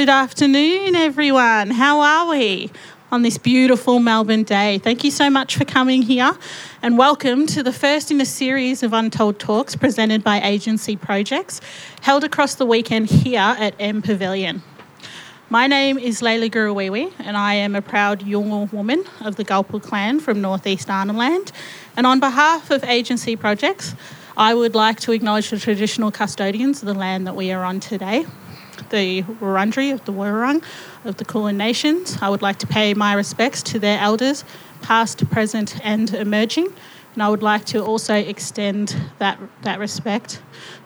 Good afternoon, everyone. How are we on this beautiful Melbourne day? Thank you so much for coming here and welcome to the first in a series of Untold Talks presented by Agency Projects held across the weekend here at M Pavilion. My name is Leila Guruwiwi and I am a proud Yolngu woman of the Gulpil clan from northeast Arnhem Land. And on behalf of Agency Projects, I would like to acknowledge the traditional custodians of the land that we are on today, the Wurundjeri of the Wurrung of the Kulin Nations. I would like to pay my respects to their elders, past, present, and emerging. And I would like to also extend that, that respect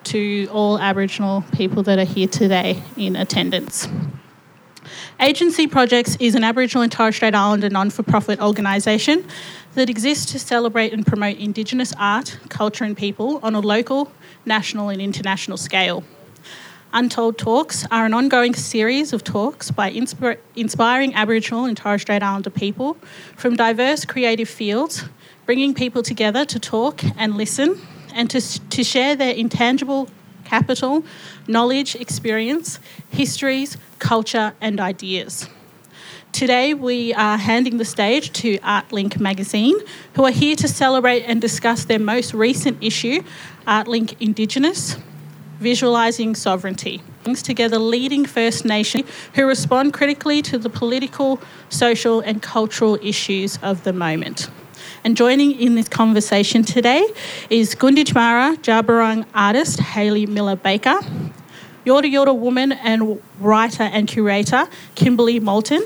to all Aboriginal people that are here today in attendance. Agency Projects is an Aboriginal and Torres Strait Islander non for profit organisation that exists to celebrate and promote Indigenous art, culture, and people on a local, national, and international scale. Untold Talks are an ongoing series of talks by insp- inspiring Aboriginal and Torres Strait Islander people from diverse creative fields, bringing people together to talk and listen and to, to share their intangible capital, knowledge, experience, histories, culture, and ideas. Today, we are handing the stage to ArtLink magazine, who are here to celebrate and discuss their most recent issue, ArtLink Indigenous Visualising Sovereignty. Brings together leading First Nation who respond critically to the political, social, and cultural issues of the moment. And joining in this conversation today is Gunditjmara Djabwurrung artist Hayley Millar Baker, Yorta Yorta woman and writer and curator Kimberley Moulton,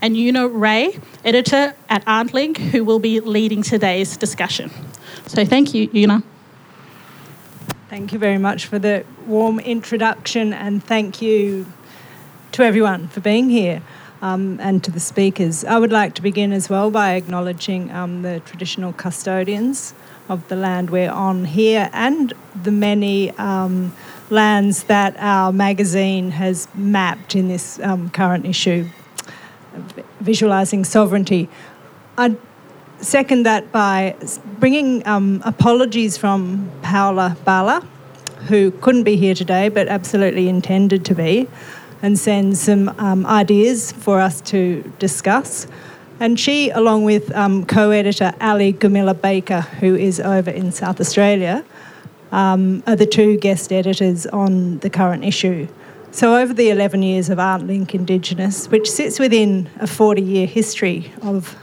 and Una Rey, editor at ArtLink, who will be leading today's discussion. So thank you, Una. Thank you very much for the warm introduction, and thank you to everyone for being here um, and to the speakers. I would like to begin as well by acknowledging um, the traditional custodians of the land we're on here and the many um, lands that our magazine has mapped in this um, current issue, visualising sovereignty. I'd second that by bringing um, apologies from Paola Balla, who couldn't be here today but absolutely intended to be, and send some um, ideas for us to discuss. And she, along with um, co editor Ali Gumillya Baker, who is over in South Australia, um, are the two guest editors on the current issue. So, over the 11 years of ArtLink Indigenous, which sits within a 40 year history of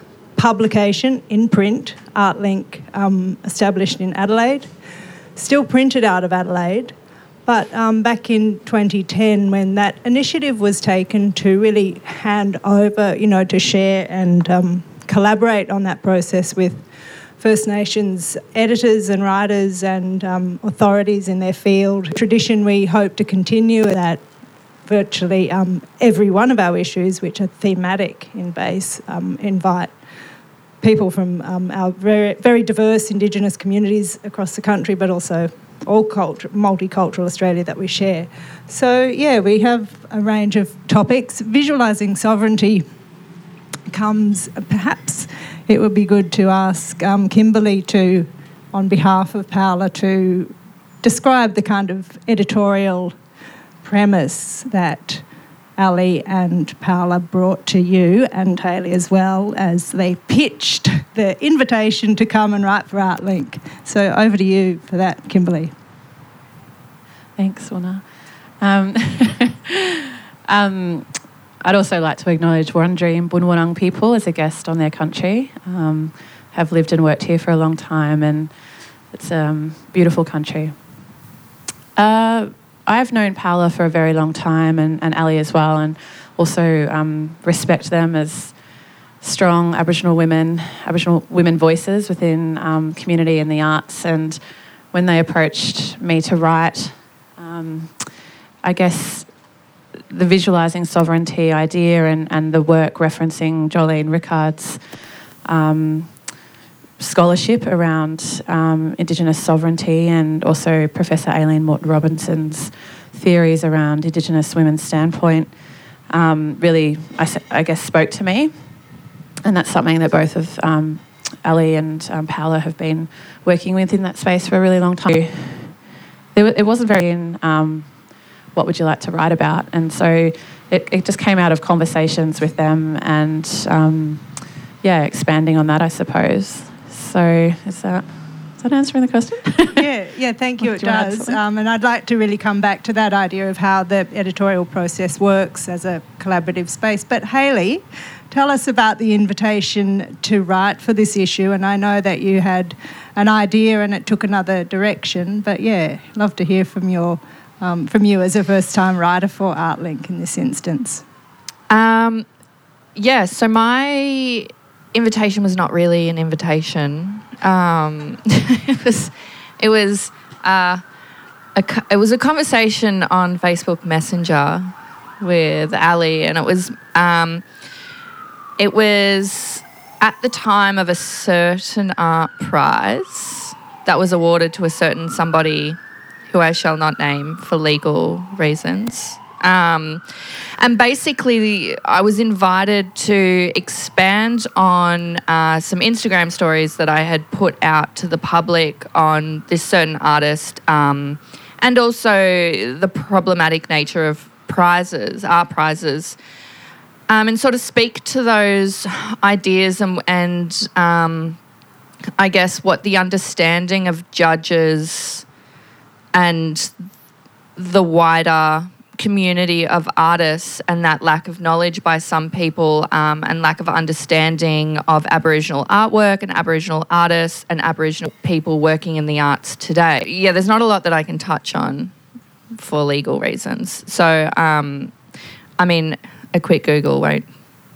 publication in print, ArtLink, um, established in Adelaide, still printed out of Adelaide. But um, back in 2010, when that initiative was taken to really hand over, you know, to share and um, collaborate on that process with First Nations editors and writers and um, authorities in their field, tradition we hope to continue that virtually um, every one of our issues, which are thematic in base, um, invite people from um, our very, very diverse Indigenous communities across the country, but also all culture, multicultural Australia that we share. So, yeah, we have a range of topics. Visualising sovereignty comes, perhaps it would be good to ask um, Kimberley to, on behalf of Paola, to describe the kind of editorial premise that Ali and Paola brought to you and Hayley as well as they pitched the invitation to come and write for ArtLink. So over to you for that, Kimberley. Thanks, Una. Um, um, I'd also like to acknowledge Wurundjeri and Bunwurrung people as a guest on their country. Um, have lived and worked here for a long time, and it's a um, beautiful country. Uh, I've known Paola for a very long time and, and Ali as well, and also um, respect them as strong Aboriginal women, Aboriginal women voices within um, community and the arts. And when they approached me to write, um, I guess the visualising sovereignty idea and, and the work referencing Jolene Rickard's um, scholarship around um, Indigenous sovereignty and also Professor Aileen Moreton Robinson's theories around Indigenous women's standpoint um, really, I, I, guess, spoke to me. And that's something that both of um, Ali and um, Paola have been working with in that space for a really long time. It, wasn't very in um, what would you like to write about? And so it, it just came out of conversations with them and, um, yeah, expanding on that, I suppose. So is that is that answering the question? yeah, yeah. Thank you. it you does. Um, and I'd like to really come back to that idea of how the editorial process works as a collaborative space. But Hayley, tell us about the invitation to write for this issue. And I know that you had an idea and it took another direction. But yeah, love to hear from your um, from you as a first time writer for ArtLink in this instance. Um, yeah. So my invitation was not really an invitation. Um, it was, it was, uh, a, it was a conversation on Facebook Messenger with Ali, and it was, um, it was at the time of a certain art prize that was awarded to a certain somebody who I shall not name for legal reasons. Um, and basically, I was invited to expand on uh, some Instagram stories that I had put out to the public on this certain artist um, and also the problematic nature of prizes, art prizes. Um, and sort of speak to those ideas and, and um, I guess what the understanding of judges and the wider community of artists and that lack of knowledge by some people um, and lack of understanding of Aboriginal artwork and Aboriginal artists and Aboriginal people working in the arts today. Yeah, there's not a lot that I can touch on for legal reasons. So, um, I mean, a quick Google won't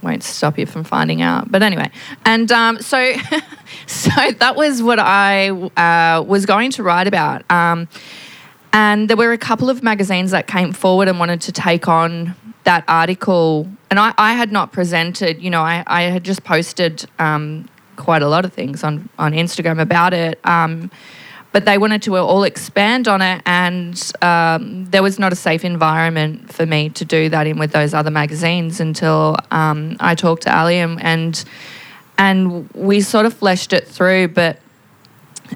won't stop you from finding out. But anyway, and um, so so that was what I uh, was going to write about. Um, and there were a couple of magazines that came forward and wanted to take on that article. And I, I had not presented, you know, I, I had just posted um, quite a lot of things on, on Instagram about it. Um, but they wanted to all expand on it, and um, there was not a safe environment for me to do that in with those other magazines until um, I talked to Ali and, and and we sort of fleshed it through. But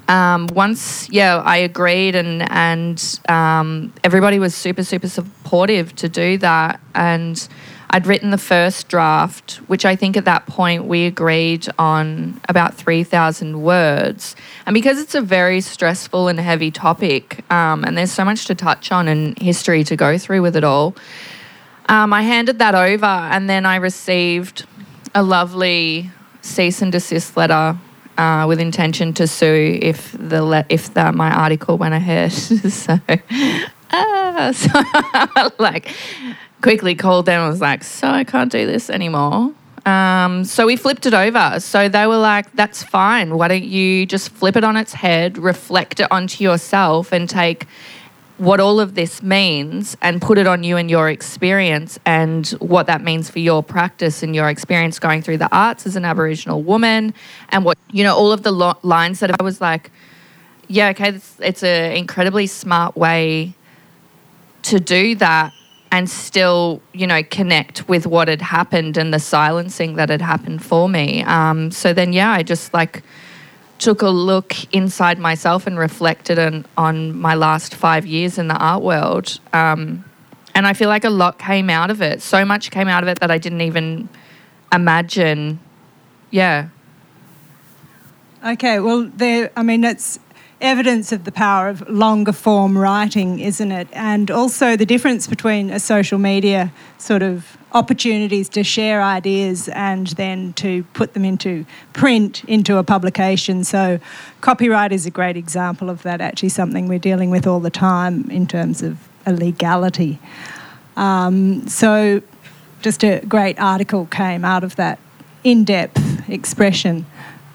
um, once, yeah, I agreed, and and um, everybody was super super supportive to do that. And I'd written the first draft, which I think at that point we agreed on about three thousand words. And because it's a very stressful and heavy topic, um, and there's so much to touch on and history to go through with it all, um, I handed that over, and then I received a lovely cease and desist letter uh, with intention to sue if the le- if the, my article went ahead. so, uh, so like quickly called them and was like, "So I can't do this anymore." Um, so we flipped it over. So they were like, "That's fine. Why don't you just flip it on its head, reflect it onto yourself, and take what all of this means and put it on you and your experience and what that means for your practice and your experience going through the arts as an Aboriginal woman and what, you know, all of the lo- lines that I was like, yeah, okay, it's, it's an incredibly smart way to do that and still, you know, connect with what had happened and the silencing that had happened for me. Um, so then, yeah, I just like, took a look inside myself and reflected on, on my last five years in the art world. Um, and I feel like a lot came out of it. So much came out of it that I didn't even imagine. Yeah. Okay, well, there. I mean, it's evidence of the power of longer form writing, isn't it? And also the difference between a social media sort of opportunities to share ideas and then to put them into print, into a publication. So, copyright is a great example of that, actually, something we're dealing with all the time in terms of illegality. Um, so, just a great article came out of that in-depth expression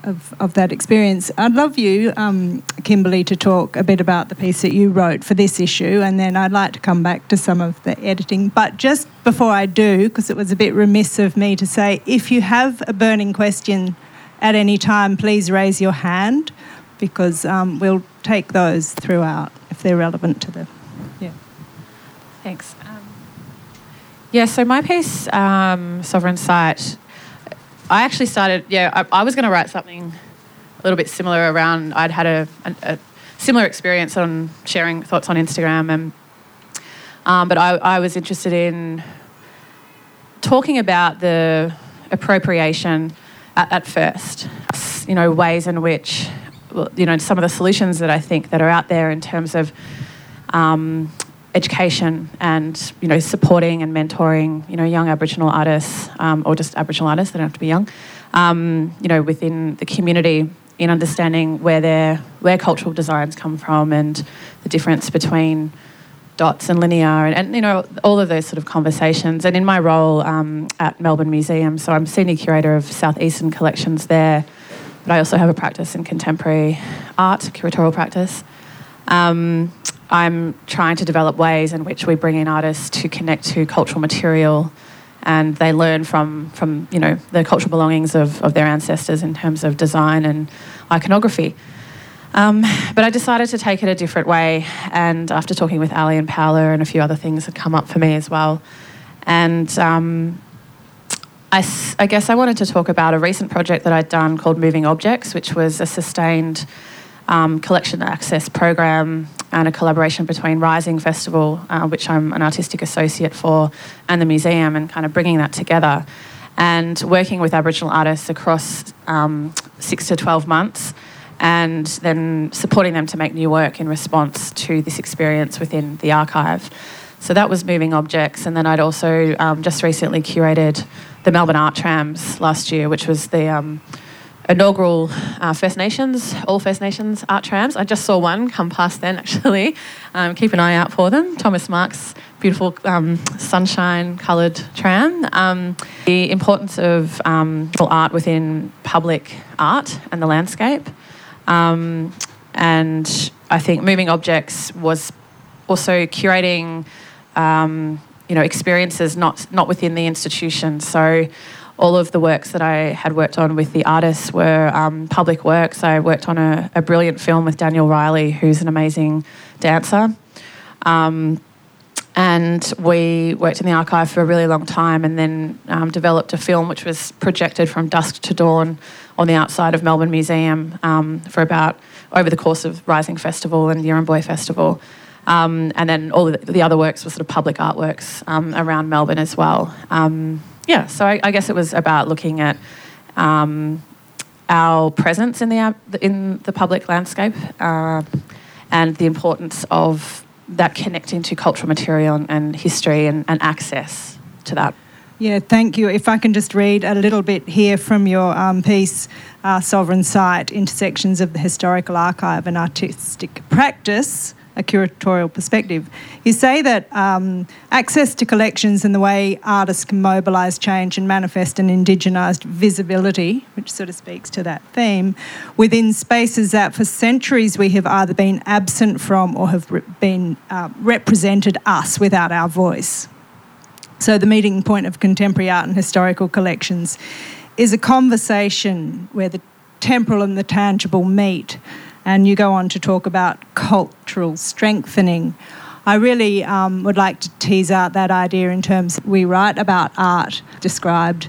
of, of that experience. I'd love you, um, Kimberley, to talk a bit about the piece that you wrote for this issue, and then I'd like to come back to some of the editing. But just before I do, because it was a bit remiss of me to say, if you have a burning question at any time, please raise your hand because um, we'll take those throughout if they're relevant to the. Yeah. Thanks. Um, yeah, so my piece, um, Sovereign Site, I actually started, yeah, I, I was going to write something a little bit similar around, I'd had a, a, a similar experience on sharing thoughts on Instagram, and um, but I, I was interested in talking about the appropriation at, at first, you know, ways in which, you know, some of the solutions that I think that are out there in terms of um, education and you know supporting and mentoring you know young Aboriginal artists um, or just Aboriginal artists. They don't have to be young. Um, you know within the community in understanding where their where cultural designs come from and the difference between dots and linear and, and you know all of those sort of conversations. And in my role um, at Melbourne Museum, so I'm senior curator of Southeastern collections there, but I also have a practice in contemporary art, curatorial practice. I'm trying to develop ways in which we bring in artists to connect to cultural material and they learn from, from you know, the cultural belongings of, of their ancestors in terms of design and iconography. Um, but I decided to take it a different way, and after talking with Ali and Paola and a few other things had come up for me as well. And um, I, I guess I wanted to talk about a recent project that I'd done called Moving Objects, which was a sustained um, collection access program and a collaboration between Rising Festival, uh, which I'm an artistic associate for, and the museum, and kind of bringing that together and working with Aboriginal artists across um, six to 12 months and then supporting them to make new work in response to this experience within the archive. So that was Moving Objects, and then I'd also um, just recently curated the Melbourne Art Trams last year, which was the um, inaugural uh, First Nations, all First Nations art trams. I just saw one come past then, actually. Um, keep an eye out for them. Thomas Mark's beautiful um, sunshine coloured tram. Um, the importance of um, art within public art and the landscape. Um, and I think Moving Objects was also curating. Um, you know, experiences not not within the institution. So, all of the works that I had worked on with the artists were um, public works. I worked on a, a, brilliant film with Daniel Riley, who's an amazing dancer. Um, and we worked in the archive for a really long time and then um, developed a film which was projected from dusk to dawn on the outside of Melbourne Museum um, for about over the course of Rising Festival and Yirramboi Festival. Um, and then all the, the, other works were sort of public artworks um, around Melbourne as well. Yeah, so I, I, guess it was about looking at um, our presence in the in the public landscape uh, and the importance of that connecting to cultural material and, and history and, and, access to that. Yeah, thank you. If I can just read a little bit here from your um, piece, uh, Sovereign Site Intersections of the Historical Archive and Artistic Practice a curatorial perspective. You say that um, access to collections and the way artists can mobilise change and manifest an indigenised visibility, which sort of speaks to that theme, within spaces that for centuries we have either been absent from or have re- been uh, represented us without our voice. So, the meeting point of contemporary art and historical collections is a conversation where the temporal and the tangible meet and you go on to talk about cultural strengthening. I really um, would like to tease out that idea in terms we write about art, described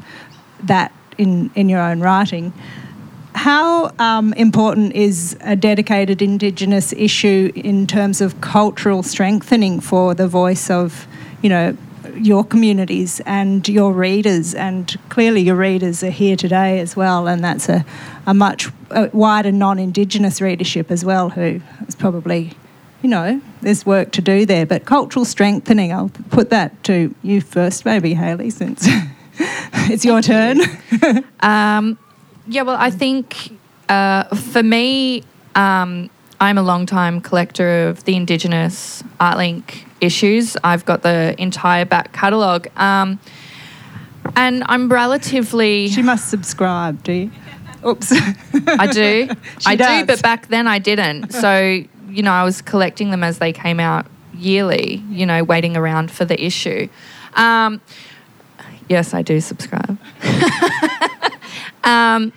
that in, in your own writing. How um, important is a dedicated Indigenous issue in terms of cultural strengthening for the voice of, you know, your communities and your readers, and clearly your readers are here today as well, and that's a, a much wider non-Indigenous readership as well, who is probably, you know, there's work to do there. But cultural strengthening, I'll put that to you first, maybe Hayley, since it's your turn. um, yeah, well, I think uh, for me, um, I'm a long time collector of the Indigenous ArtLink issues. I've got the entire back catalogue. Um, and I'm relatively. She must subscribe, do you? Oops. I do. I does. do, but back then I didn't. So, you know, I was collecting them as they came out yearly, you know, waiting around for the issue. Um, yes, I do subscribe. um,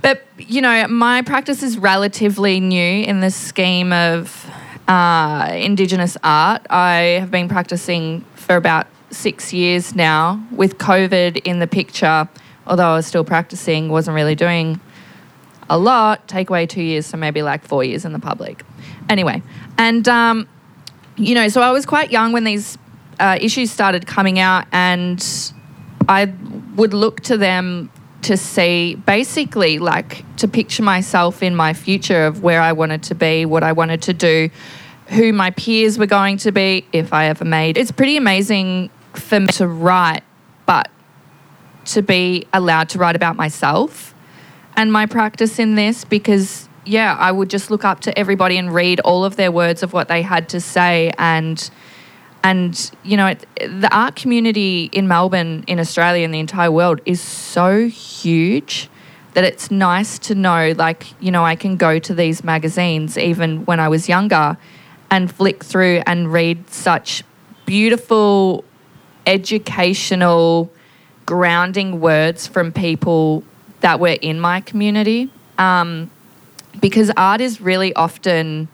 but, you know, my practice is relatively new in the scheme of uh, Indigenous art. I have been practicing for about six years now with COVID in the picture although I was still practicing, wasn't really doing a lot. Take away two years, so maybe like four years in the public. Anyway, and um, you know, so I was quite young when these uh, issues started coming out, and I would look to them to see basically like to picture myself in my future of where I wanted to be, what I wanted to do, who my peers were going to be if I ever made. It's pretty amazing for me to write, but to be allowed to write about myself and my practice in this because yeah, I would just look up to everybody and read all of their words of what they had to say and and you know it, the art community in Melbourne in Australia and the entire world is so huge that it's nice to know like you know I can go to these magazines even when I was younger and flick through and read such beautiful educational grounding words from people that were in my community. Um, because art is really often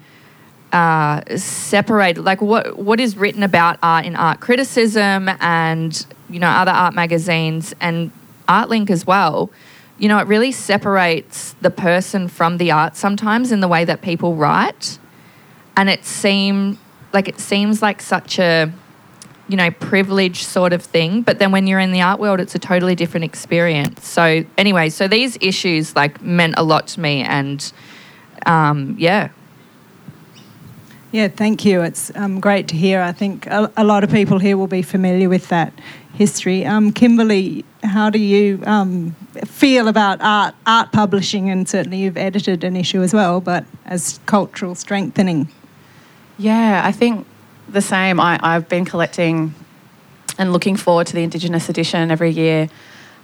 uh, separated. Like what what is written about art in art criticism and you know other art magazines and ArtLink as well. You know, it really separates the person from the art sometimes in the way that people write, and it seem like it seems like such a you know, privilege sort of thing. But then when you're in the art world, it's a totally different experience. So anyway, so these issues like meant a lot to me, and um, yeah. Yeah, thank you. It's um, great to hear. I think a, a, lot of people here will be familiar with that history. Um, Kimberley, how do you um, feel about art, art publishing? And certainly you've edited an issue as well, but as cultural strengthening. Yeah, I think the same. I, I've been collecting and looking forward to the Indigenous edition every year.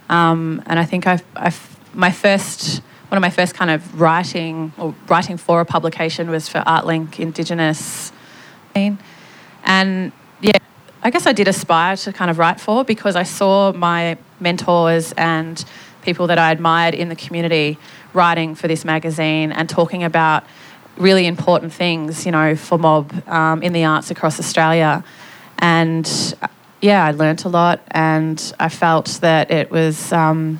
Um, and I think I've, I've, my first, one of my first kind of writing or writing for a publication was for ArtLink Indigenous. And yeah, I guess I did aspire to kind of write for because I saw my mentors and people that I admired in the community writing for this magazine and talking about really important things, you know, for mob um, in the arts across Australia. And yeah, I learnt a lot and I felt that it was, um,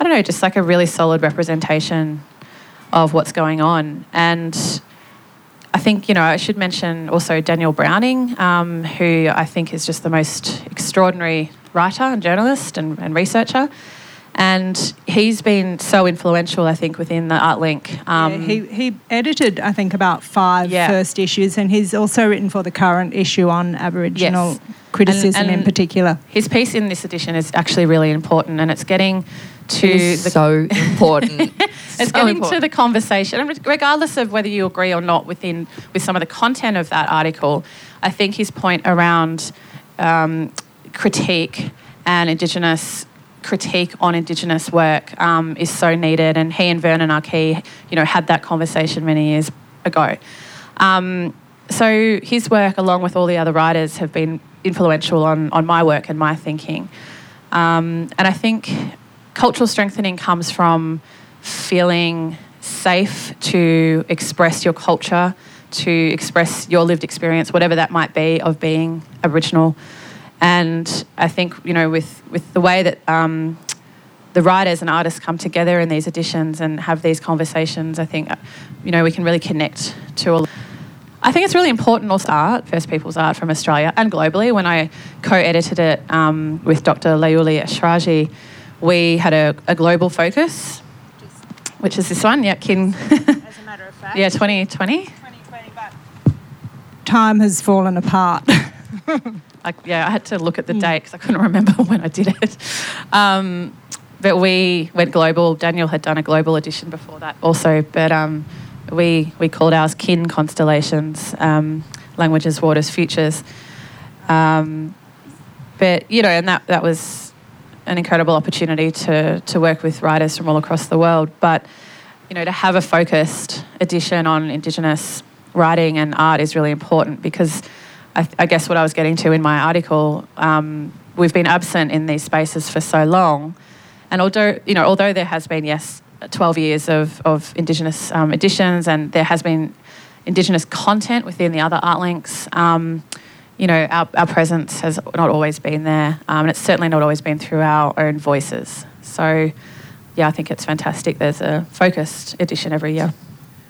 I don't know, just like a really solid representation of what's going on. And I think, you know, I should mention also Daniel Browning, um, who I think is just the most extraordinary writer and journalist and, and researcher and he's been so influential, I think, within the ArtLink. Um, yeah, he, he edited, I think, about five yeah. first issues, and he's also written for the current issue on Aboriginal yes. criticism and, and in particular. His piece in this edition is actually really important, and it's getting to the so important. it's so getting important. to the conversation, and regardless of whether you agree or not within with some of the content of that article, I think his point around um, critique and Indigenous critique on Indigenous work um, is so needed, and he and Vernon Arkey, you know, had that conversation many years ago. Um, so his work, along with all the other writers, have been influential on, on my work and my thinking. Um, and I think cultural strengthening comes from feeling safe to express your culture, to express your lived experience, whatever that might be, of being Aboriginal. And I think, you know, with, with the way that um, the writers and artists come together in these editions and have these conversations, I think, you know, we can really connect to all. I think it's really important also art, First Peoples art from Australia and globally. When I co-edited it um, with Dr. Léuli Eshrāghi, we had a, a, global focus, which is this one, yeah, Kin. As a matter of fact. yeah, 2020. 2020, but time has fallen apart. like yeah, I had to look at the date because I couldn't remember when I did it. Um, but we went global. Daniel had done a global edition before that also, but um, we we called ours Kin Constellations, um, Languages, Waters, Futures. Um, but you know, and that that was an incredible opportunity to, to work with writers from all across the world. But, you know, to have a focused edition on Indigenous writing and art is really important because I, I guess what I was getting to in my article, um, we've been absent in these spaces for so long. And although, you know, although there has been, yes, 12 years of, of Indigenous um, editions and there has been Indigenous content within the other art links, um, you know, our, our presence has not always been there, um, and it's certainly not always been through our own voices. So, yeah, I think it's fantastic. There's a focused edition every year.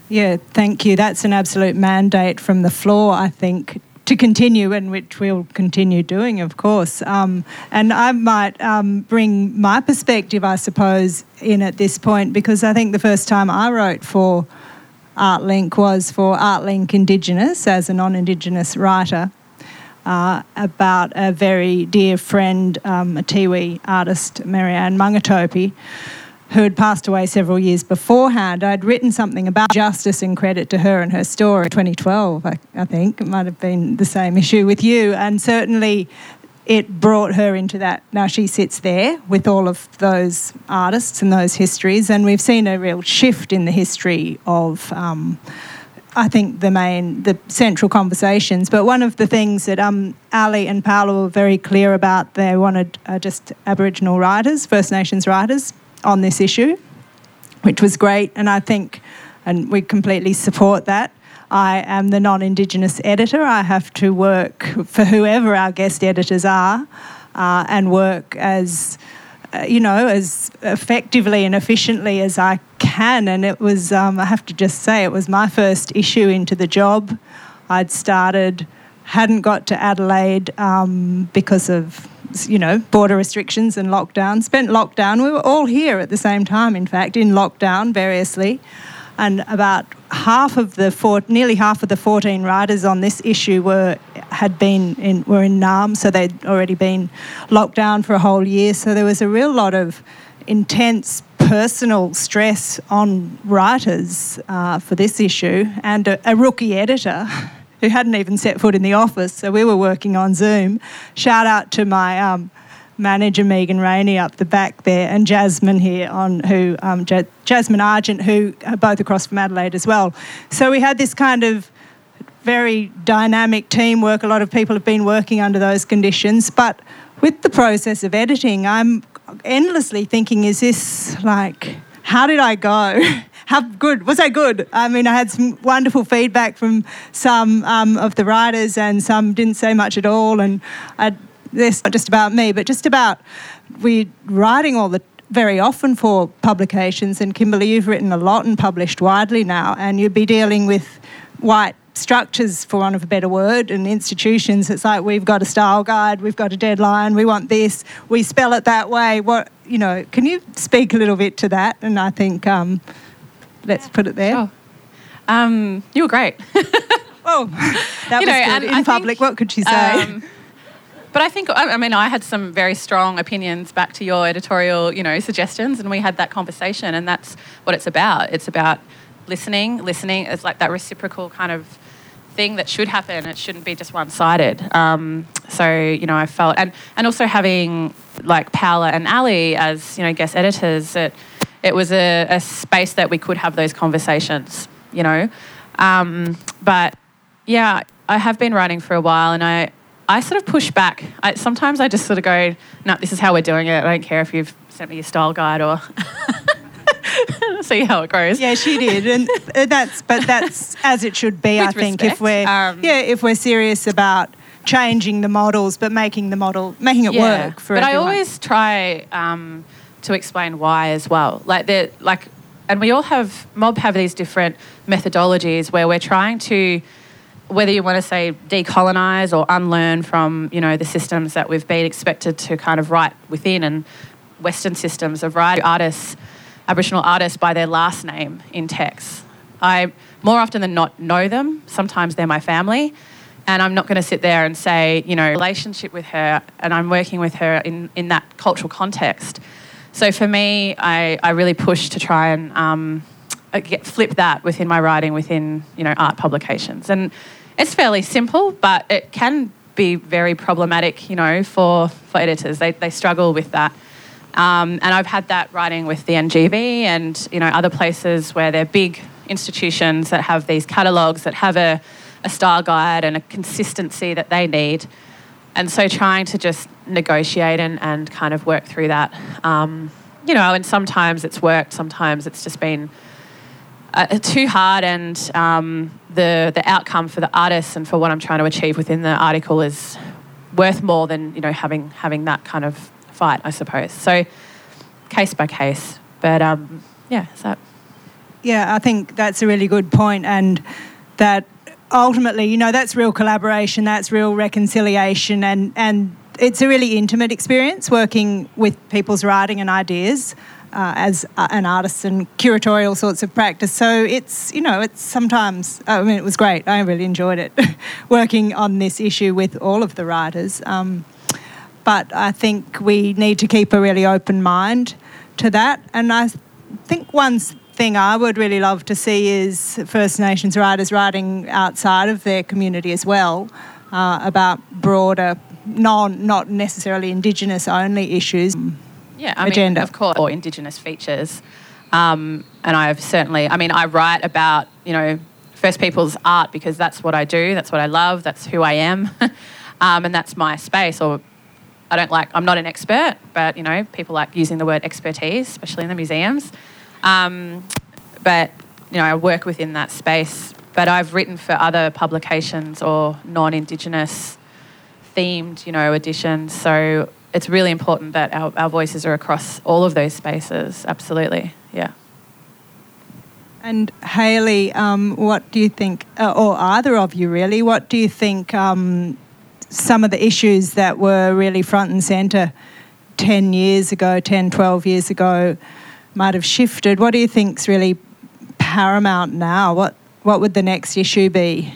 Yeah, thank you. That's an absolute mandate from the floor, I think, to continue, and which we'll continue doing, of course. Um, and I might um, bring my perspective, I suppose, in at this point, because I think the first time I wrote for ArtLink was for ArtLink Indigenous as a non Indigenous writer uh, about a very dear friend, um, a Tiwi artist, Maryanne Mungatopi, who had passed away several years beforehand. I'd written something about justice and credit to her and her story. 2012, I, I think it might have been the same issue with you, and certainly it brought her into that. Now she sits there with all of those artists and those histories, and we've seen a real shift in the history of. Um, I think the main, the central conversations. But one of the things that um, Ali and Paola were very clear about, they wanted uh, just Aboriginal writers, First Nations writers, on this issue, which was great. And I think, and we completely support that. I am the non Indigenous editor. I have to work for whoever our guest editors are uh, and work as uh, you know, as effectively and efficiently as I can. And it was, um, I have to just say, it was my first issue into the job. I'd started, hadn't got to Adelaide um, because of, you know, border restrictions and lockdown. Spent lockdown. We were all here at the same time, in fact, in lockdown variously. And about half of the four, nearly half of the 14 riders on this issue were had been in were in Naarm, so they'd already been locked down for a whole year. So there was a real lot of intense personal stress on writers uh, for this issue, and a, a rookie editor. Who hadn't even set foot in the office, so we were working on Zoom. Shout out to my um, manager Megan Rainey up the back there, and Jasmine here on who um, J- Jasmine Argent, who are both across from Adelaide as well. So we had this kind of very dynamic teamwork. A lot of people have been working under those conditions, but with the process of editing, I'm endlessly thinking, is this like, how did I go? How good was I good? I mean, I had some wonderful feedback from some um, of the writers, and some didn't say much at all. And I this not just about me, but just about we writing all the very often for publications. And Kimberley, you've written a lot and published widely now, and you'd be dealing with white structures, for want of a better word, and institutions. It's like we've got a style guide, we've got a deadline, we want this, we spell it that way. What you know? Can you speak a little bit to that? And I think um, let's put it there. Sure. Um, you were great. oh, that You was know, good. in I public. think, what could she say? Um, but I think, I I mean, I had some very strong opinions back to your editorial, you know, suggestions, and we had that conversation, and that's what it's about. It's about listening, listening. It's like that reciprocal kind of thing that should happen. It shouldn't be just one-sided. Um, so, you know, I felt, and and also having like Paola and Ali as you know guest editors, it it was a, a space that we could have those conversations. You know, um, but yeah, I have been writing for a while, and I I sort of push back. I, sometimes I just sort of go, no, this is how we're doing it. I don't care if you've sent me your style guide or see how it goes. Yeah, she did, and uh, that's but that's as it should be. I think respect, if we're um, yeah if we're serious about changing the models, but making the model making it work for but everyone. I always try um, to explain why as well. Like they like, and we all have mob have these different methodologies where we're trying to, whether you want to say decolonize or unlearn from you know the systems that we've been expected to kind of write within and Western systems of writing artists, Aboriginal artists by their last name in text. I more often than not know them. Sometimes they're my family. And I'm not going to sit there and say, you know, relationship with her, and I'm working with her in, in that cultural context. So for me, I, I really push to try and um, get, flip that within my writing, within, you know, art publications. And it's fairly simple, but it can be very problematic, you know, for, for editors. They, they struggle with that. Um, and I've had that writing with the NGV and you know other places where they're big institutions that have these catalogues that have a, a style guide and a consistency that they need. And so trying to just negotiate and, and kind of work through that. Um, you know, and sometimes it's worked, sometimes it's just been uh, too hard, and um, the the outcome for the artists and for what I'm trying to achieve within the article is worth more than you know having having that kind of fight, I suppose. So case by case, but um, yeah, is that Yeah, I think that's a really good point, and that ultimately, you know, that's real collaboration, that's real reconciliation, and and it's a really intimate experience working with people's writing and ideas. Uh, as an artist and curatorial sorts of practice. So it's, you know, it's sometimes, I mean, it was great. I really enjoyed it working on this issue with all of the writers. Um, but I think we need to keep a really open mind to that. And I think one thing I would really love to see is First Nations writers writing outside of their community as well uh, about broader, non, not necessarily Indigenous only issues. yeah, I agenda. mean, of course, or Indigenous features. Um, and I've certainly, I mean, I write about, you know, First Peoples art because that's what I do, that's what I love, that's who I am, um, and that's my space. Or I don't like, I'm not an expert, but, you know, people like using the word expertise, especially in the museums. Um, but, you know, I work within that space. But I've written for other publications or non Indigenous themed, you know, editions. So it's really important that our, our voices are across all of those spaces. Absolutely, yeah. And Hayley, um, what do you think, uh, or either of you really, what do you think um, some of the issues that were really front and centre 10 years ago, 10, 12 years ago, might have shifted? What do you think's really paramount now? What, what would the next issue be?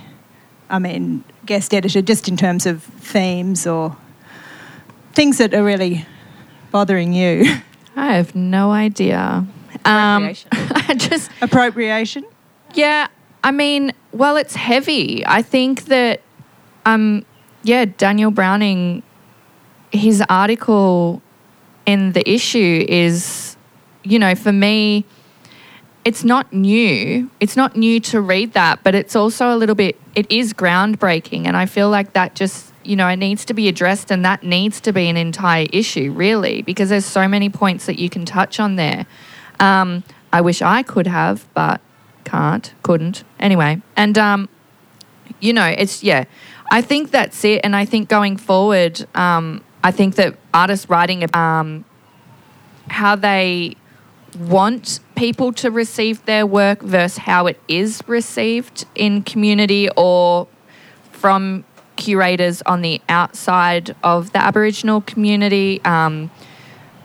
I mean, guest editor, just in terms of themes or things that are really bothering you. I have no idea. Um, Appropriation. I just Appropriation? Yeah, I mean, well, it's heavy. I think that, um, yeah, Daniel Browning, his article in the issue is, you know, for me, it's not new. It's not new to read that, but it's also a little bit, it is groundbreaking. And I feel like that just, you know, it needs to be addressed and that needs to be an entire issue, really, because there's so many points that you can touch on there. Um, I wish I could have, but can't, couldn't. Anyway, and um, you know, it's yeah. I think that's it, and I think going forward, um, I think that artists writing um, how they want people to receive their work versus how it is received in community or from curators on the outside of the Aboriginal community. Um,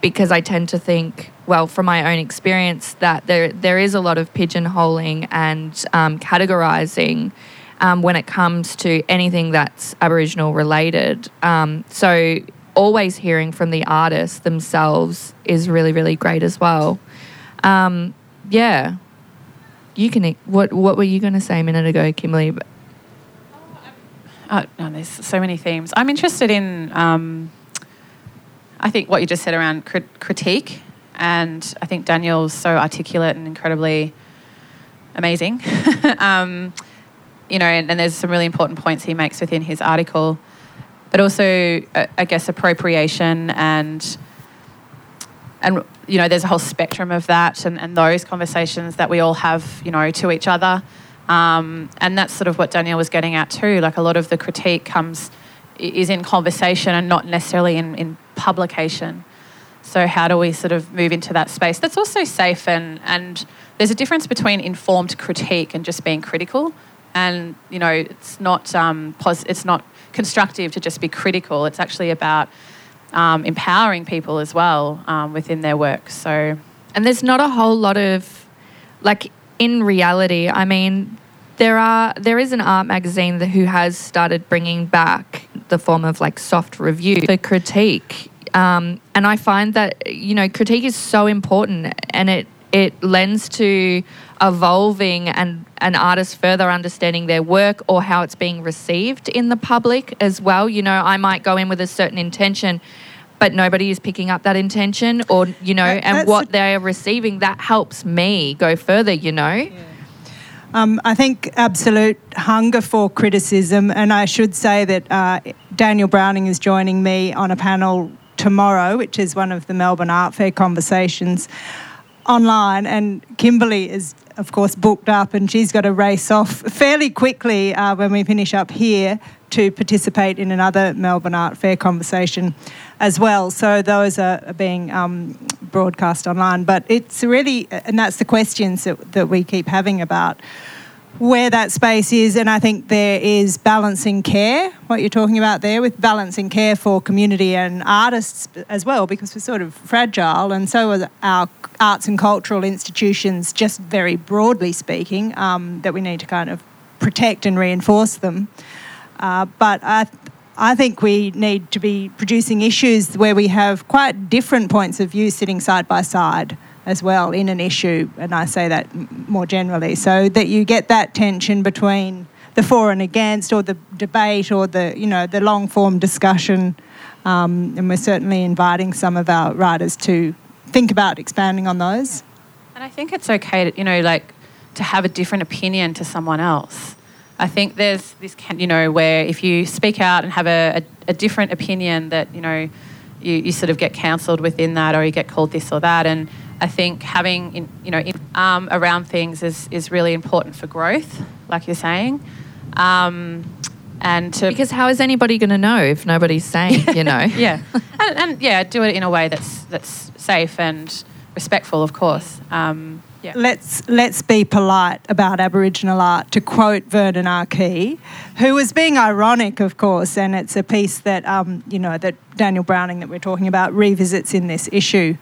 because I tend to think, well, from my own experience, that there there is a lot of pigeonholing and um, categorizing um, when it comes to anything that's Aboriginal related. Um, so always hearing from the artists themselves is really really great as well. Um, yeah, you can. What what were you going to say a minute ago, Kimberley? Oh, no, there's so many themes. I'm interested in, um, I think, what you just said around crit- critique. And I think Daniel's so articulate and incredibly amazing. um, you know, and, and there's some really important points he makes within his article. But also, uh, I guess, appropriation and, and you know, there's a whole spectrum of that and, and those conversations that we all have, you know, to each other. Um, and that's sort of what Danielle was getting at too. Like a lot of the critique comes is in conversation and not necessarily in, in publication. So how do we sort of move into that space that's also safe and and there's a difference between informed critique and just being critical. And you know, it's not um, pos- it's not constructive to just be critical. It's actually about um, empowering people as well um, within their work. So And there's not a whole lot of, like, in reality, I mean, there are there is an art magazine that, who has started bringing back the form of like soft review for critique, um, and I find that you know critique is so important, and it it lends to evolving and an artist further understanding their work or how it's being received in the public as well. You know, I might go in with a certain intention, but nobody is picking up that intention or you know That- and what they are receiving that helps me go further you know? Um, I think absolute hunger for criticism, and I should say that uh, Daniel Browning is joining me on a panel tomorrow, which is one of the Melbourne Art Fair conversations online, and Kimberley is, of course, booked up, and she's got to race off fairly quickly uh, when we finish up here to participate in another Melbourne Art Fair conversation as well. So those are being um, broadcast online, but it's really, and that's the questions that, that we keep having about where that space is, and I think there is balancing care, what you're talking about there, with balancing care for community and artists as well, because we're sort of fragile, and so are our arts and cultural institutions, just very broadly speaking, um, that we need to kind of protect and reinforce them. Uh, but I, I think we need to be producing issues where we have quite different points of view sitting side by side as well in an issue, and I say that more generally, so that you get that tension between the for and against, or the debate, or the you know the long form discussion. Um, and we're certainly inviting some of our writers to think about expanding on those. And I think it's okay to, you know, like to have a different opinion to someone else. I think there's this, you know, where if you speak out and have a, a, a different opinion that, you know, you, you sort of get cancelled within that or you get called this or that. And I think having, in, you know, in, um, around things is, is really important for growth, like you're saying. Um, and to because how is anybody going to know if nobody's saying you know yeah, and, and yeah, do it in a way that's that's safe and respectful, of course. Um, yeah. Let's let's be polite about Aboriginal art. To quote Vernon R. Key, who was being ironic, of course, and it's a piece that um, you know that Daniel Browning that we're talking about revisits in this issue.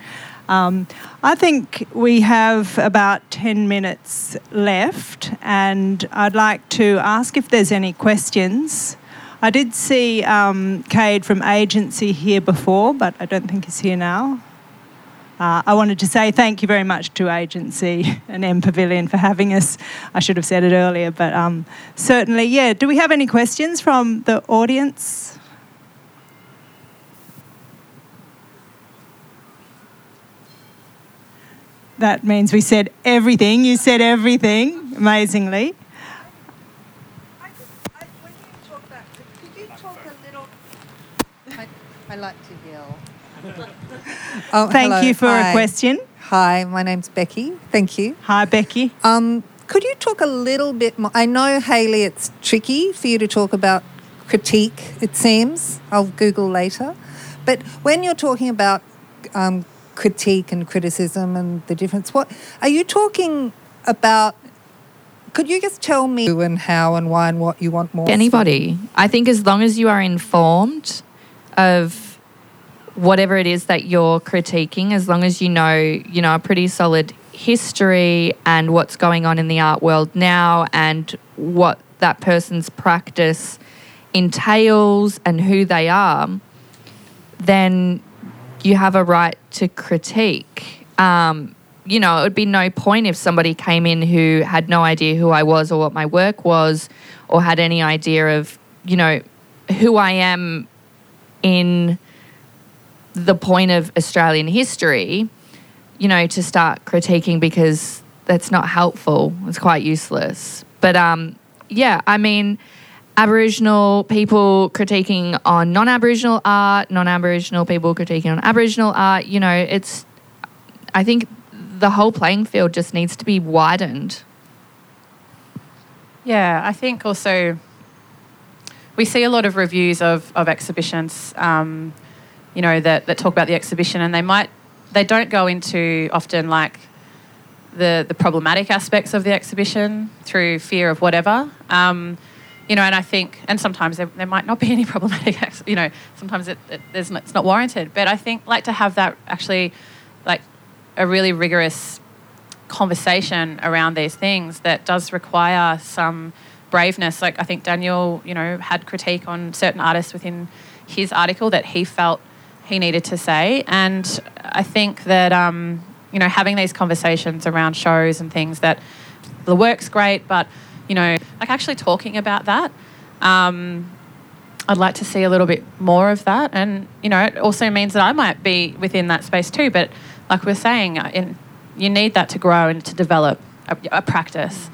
Um, I think we have about 10 minutes left, and I'd like to ask if there's any questions. I did see um, Cade from Agency here before, but I don't think he's here now. Uh, I wanted to say thank you very much to Agency and MPavilion for having us. I should have said it earlier, but um, certainly, yeah. Do we have any questions from the audience? That means we said everything. You said everything amazingly. I like to yell. oh, Thank hello. you for Hi. a question. Hi, my name's Becky. Thank you. Hi, Becky. Um, could you talk a little bit more? I know, Hayley, it's tricky for you to talk about critique, it seems. I'll Google later. But when you're talking about um, critique and criticism and the difference, what are you talking about? Could you just tell me who and how and why and what you want more? anybody i think as long as you are informed of whatever it is that you're critiquing as long as you know you know a pretty solid history and what's going on in the art world now and what that person's practice entails and who they are then you have a right to critique um, you know, it would be no point if somebody came in who had no idea who I was or what my work was or had any idea of, you know, who I am in the point of Australian history, you know, to start critiquing because that's not helpful. It's quite useless. But um, yeah, I mean, Aboriginal people critiquing on non Aboriginal art, non Aboriginal people critiquing on Aboriginal art, you know, it's, I think the whole playing field just needs to be widened. Yeah, I think also we see a lot of reviews of, of exhibitions, um, you know, that, that talk about the exhibition and they might, they don't go into often like the, the problematic aspects of the exhibition through fear of whatever. Um, you know, and I think, and sometimes there, there might not be any problematic, you know, sometimes it, it, there's it's not warranted. But I think like to have that actually, like a really rigorous conversation around these things that does require some braveness. Like I think Daniel, you know, had critique on certain artists within his article that he felt he needed to say, and I think that um, you know having these conversations around shows and things that the work's great, but you know, like actually talking about that. Um, I'd like to see a little bit more of that. And, you know, it also means that I might be within that space too. But like we're saying, uh, in, you need that to grow and to develop a, a practice.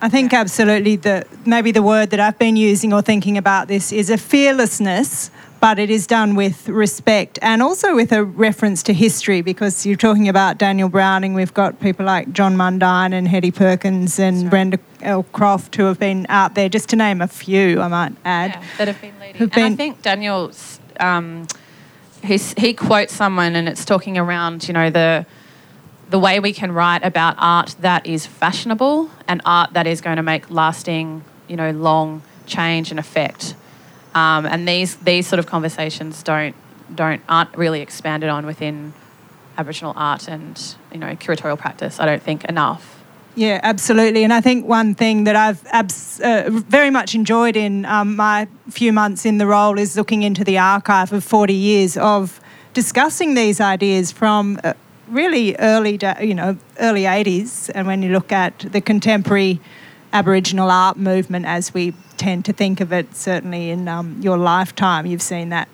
I think absolutely the maybe the word that I've been using or thinking about this is a fearlessness, but it is done with respect and also with a reference to history because you're talking about Daniel Browning. We've got people like Djon Mundine and Hetti Perkins and right. Brenda L. Croft who have been out there, just to name a few, I might add. Yeah, that have been leading. And I think Daniel's, um, he quotes someone and it's talking around, you know, the the way we can write about art that is fashionable and art that is going to make lasting, you know, long change and effect. Um, and these these sort of conversations don't don't aren't really expanded on within Aboriginal art and you know curatorial practice. I don't think enough. Yeah, absolutely. And I think one thing that I've abs- uh, very much enjoyed in um, my few months in the role is looking into the archive of 40 years of discussing these ideas from uh, really early, you know, early 80s. And when you look at the contemporary Aboriginal art movement as we tend to think of it, certainly in um, your lifetime, you've seen that.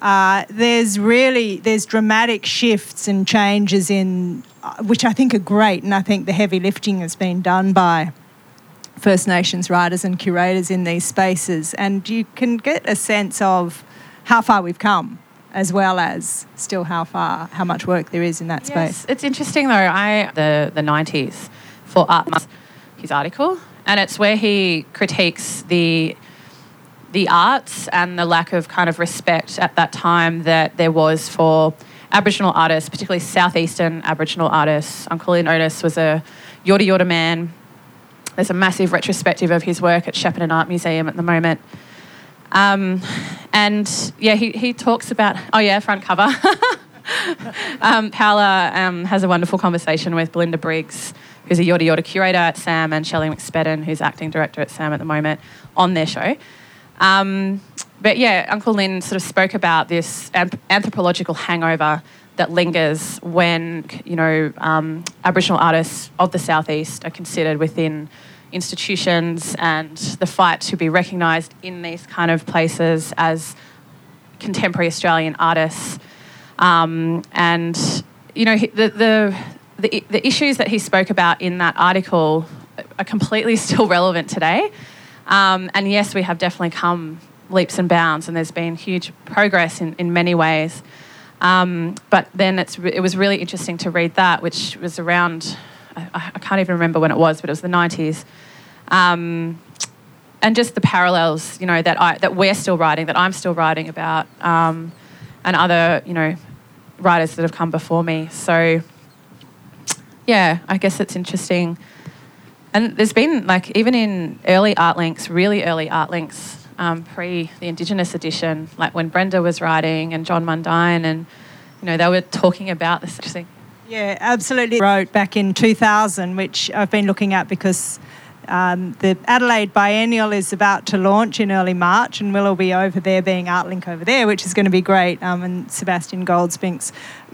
Uh, there's really there's dramatic shifts and changes in uh, which I think are great, and I think the heavy lifting has been done by First Nations writers and curators in these spaces, and you can get a sense of how far we've come as well as still how far, how much work there is in that yes, space. It's interesting though. I the the nineties for art his article, and it's where he critiques the the arts and the lack of kind of respect at that time that there was for Aboriginal artists, particularly southeastern Aboriginal artists. Uncle Lin Onus was a Yorta Yorta man. There's a massive retrospective of his work at Shepparton Art Museum at the moment. Um, and yeah, he, he talks about, oh yeah, front cover. um, Paola um, has a wonderful conversation with Belinda Briggs, who's a Yorta Yorta curator at SAM, and Shelley McSpadden, who's acting director at SAM at the moment, on their show. Um, but yeah, Uncle Lin sort of spoke about this anthropological hangover that lingers when you know um, Aboriginal artists of the southeast are considered within institutions and the fight to be recognised in these kind of places as contemporary Australian artists. Um, and you know the, the, the the issues that he spoke about in that article are completely still relevant today. Um, and yes, we have definitely come leaps and bounds, and there's been huge progress in, in many ways. Um, but then it's, it was really interesting to read that, which was around, I, I can't even remember when it was, but it was the 90s. Um, and just the parallels, you know, that I that we're still writing, that I'm still writing about, um, and other, you know, writers that have come before me. So, yeah, I guess it's interesting. And there's been like even in early art links, really early art links, um, pre the Indigenous edition, like when Brenda was writing and Djon Mundine, and you know they were talking about this thing. Yeah, absolutely. Wrote back in 2000, which I've been looking at because um, the Adelaide Biennial is about to launch in early March, and we'll be over there being ArtLink over there, which is going to be great. Um, and Sebastian Goldspink's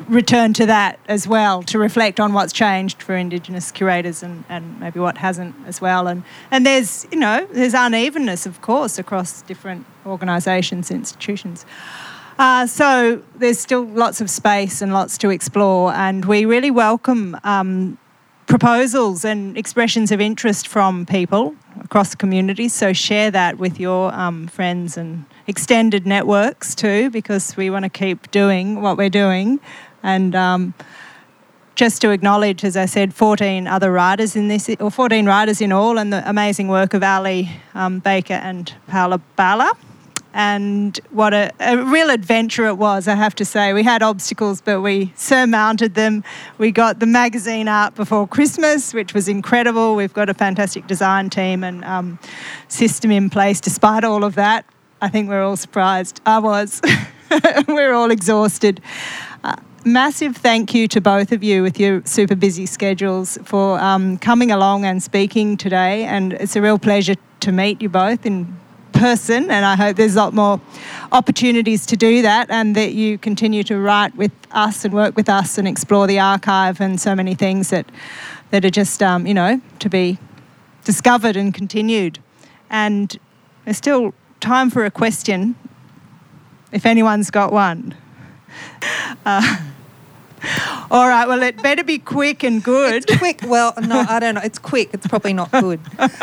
return to that as well to reflect on what's changed for Indigenous curators and, and maybe what hasn't as well. And and there's you know there's unevenness, of course, across different organisations, institutions. Uh, so there's still lots of space and lots to explore, and we really welcome um, proposals and expressions of interest from people across the community. So share that with your um, friends and extended networks too, because we want to keep doing what we're doing. And um, just to acknowledge, as I said, 14 other writers in this, or 14 writers in all, and the amazing work of Ali um, Baker and Paola Balla and what a, a, real adventure it was, I have to say. We had obstacles, but we surmounted them. We got the magazine out before Christmas, which was incredible. We've got a fantastic design team and um, system in place despite all of that. I think we're all surprised. I was. we're all exhausted. Uh, massive thank you to both of you with your super busy schedules for um, coming along and speaking today. And it's a real pleasure to meet you both in person, and I hope there's a lot more opportunities to do that, and that you continue to write with us and work with us and explore the archive and so many things that that are just um, you know to be discovered and continued. And there's still time for a question, if anyone's got one. Uh, all right, well, it better be quick and good. It's quick. Well, no, I don't know. It's quick. It's probably not good.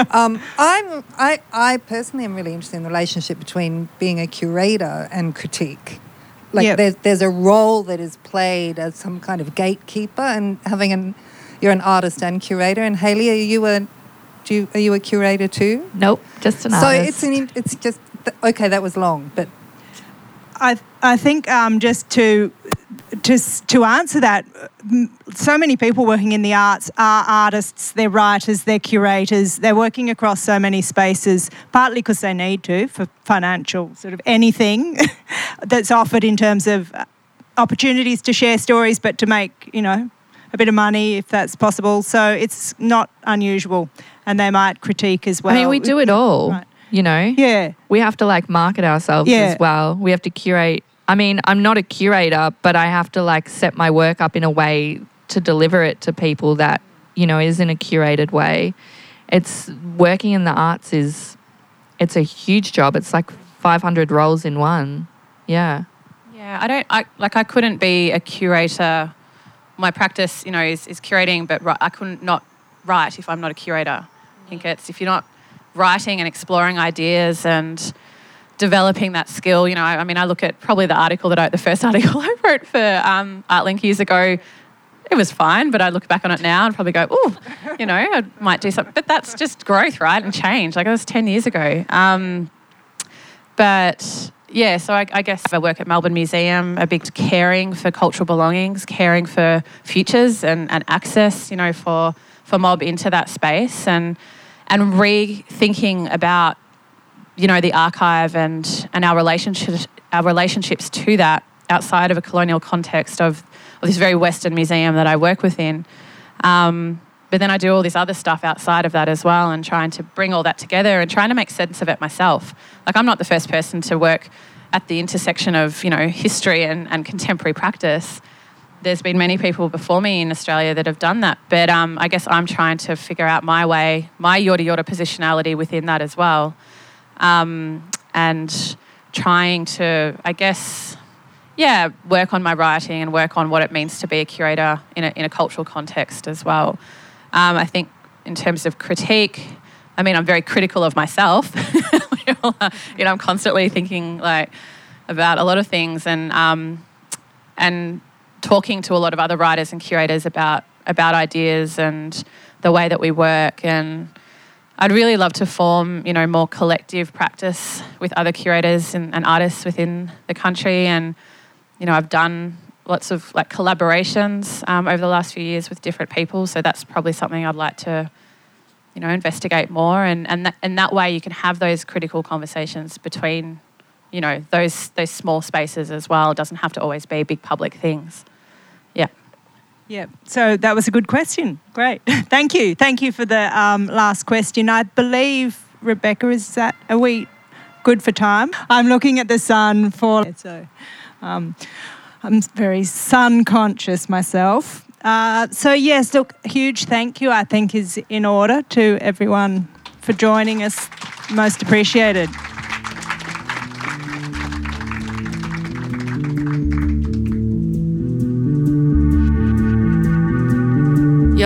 Um, I'm, I, I personally am really interested in the relationship between being a curator and critique. Like Yep. there's, there's a role that is played as some kind of gatekeeper and having an, you're an artist and curator. And Hayley, are you a, do you, are you a curator too? Nope, just an so artist. So it's an, it's just, okay, that was long, but I I think um, just to just to answer that, so many people working in the arts are artists, they're writers, they're curators, they're working across so many spaces, partly because they need to for financial sort of anything that's offered in terms of uh, opportunities to share stories, but to make you know a bit of money if that's possible. So it's not unusual, and they might critique as well. I mean, we do it all. Right. You know, Yeah. we have to like market ourselves Yeah. as well. We have to curate. I mean, I'm not a curator, but I have to like set my work up in a way to deliver it to people that you know is in a curated way. It's working in the arts is it's a huge job. It's like 500 roles in one. Yeah. Yeah, I don't I like I couldn't be a curator. My practice, you know, is, is curating, but I couldn't not write if I'm not a curator. I think mm. it's if you're not writing and exploring ideas and developing that skill. You know, I, I mean, I look at probably the article that I, the first article I wrote for um, ArtLink years ago. It was fine, but I look back on it now and probably go, oh, you know, I might do something. But that's just growth, right? And change. Like it was 10 years ago. Um, but yeah, so I, I guess I work at Melbourne Museum, a big caring for cultural belongings, caring for futures and, and access, you know, for, for mob into that space and and rethinking about, you know, the archive and, and our relationships our relationships to that outside of a colonial context of, of this very Western museum that I work within. Um, but then I do all this other stuff outside of that as well and trying to bring all that together and trying to make sense of it myself. Like I'm not the first person to work at the intersection of, you know, history and, and contemporary practice. There's been many people before me in Australia that have done that. But um, I guess I'm trying to figure out my way, my yorta yorta positionality within that as well. Um, and trying to, I guess, yeah, work on my writing and work on what it means to be a curator in a, in a cultural context as well. Um, I think in terms of critique, I mean, I'm very critical of myself. you know, I'm constantly thinking like about a lot of things and um, and talking to a lot of other writers and curators about about ideas and the way that we work and I'd really love to form, you know, more collective practice with other curators and, and artists within the country. And, you know, I've done lots of like collaborations um, over the last few years with different people. So that's probably something I'd like to, you know, investigate more. And, and, that, and that way you can have those critical conversations between, you know, those, those small spaces as well. It doesn't have to always be big public things. Yeah. So that was a good question. Great. Thank you. Thank you for the um, last question. I believe, Rebecca, is that, are we good for time? I'm looking at the sun for, so um, I'm very sun conscious myself. Uh, so, yes, look, huge thank you, I think, is in order to everyone for joining us. Most appreciated.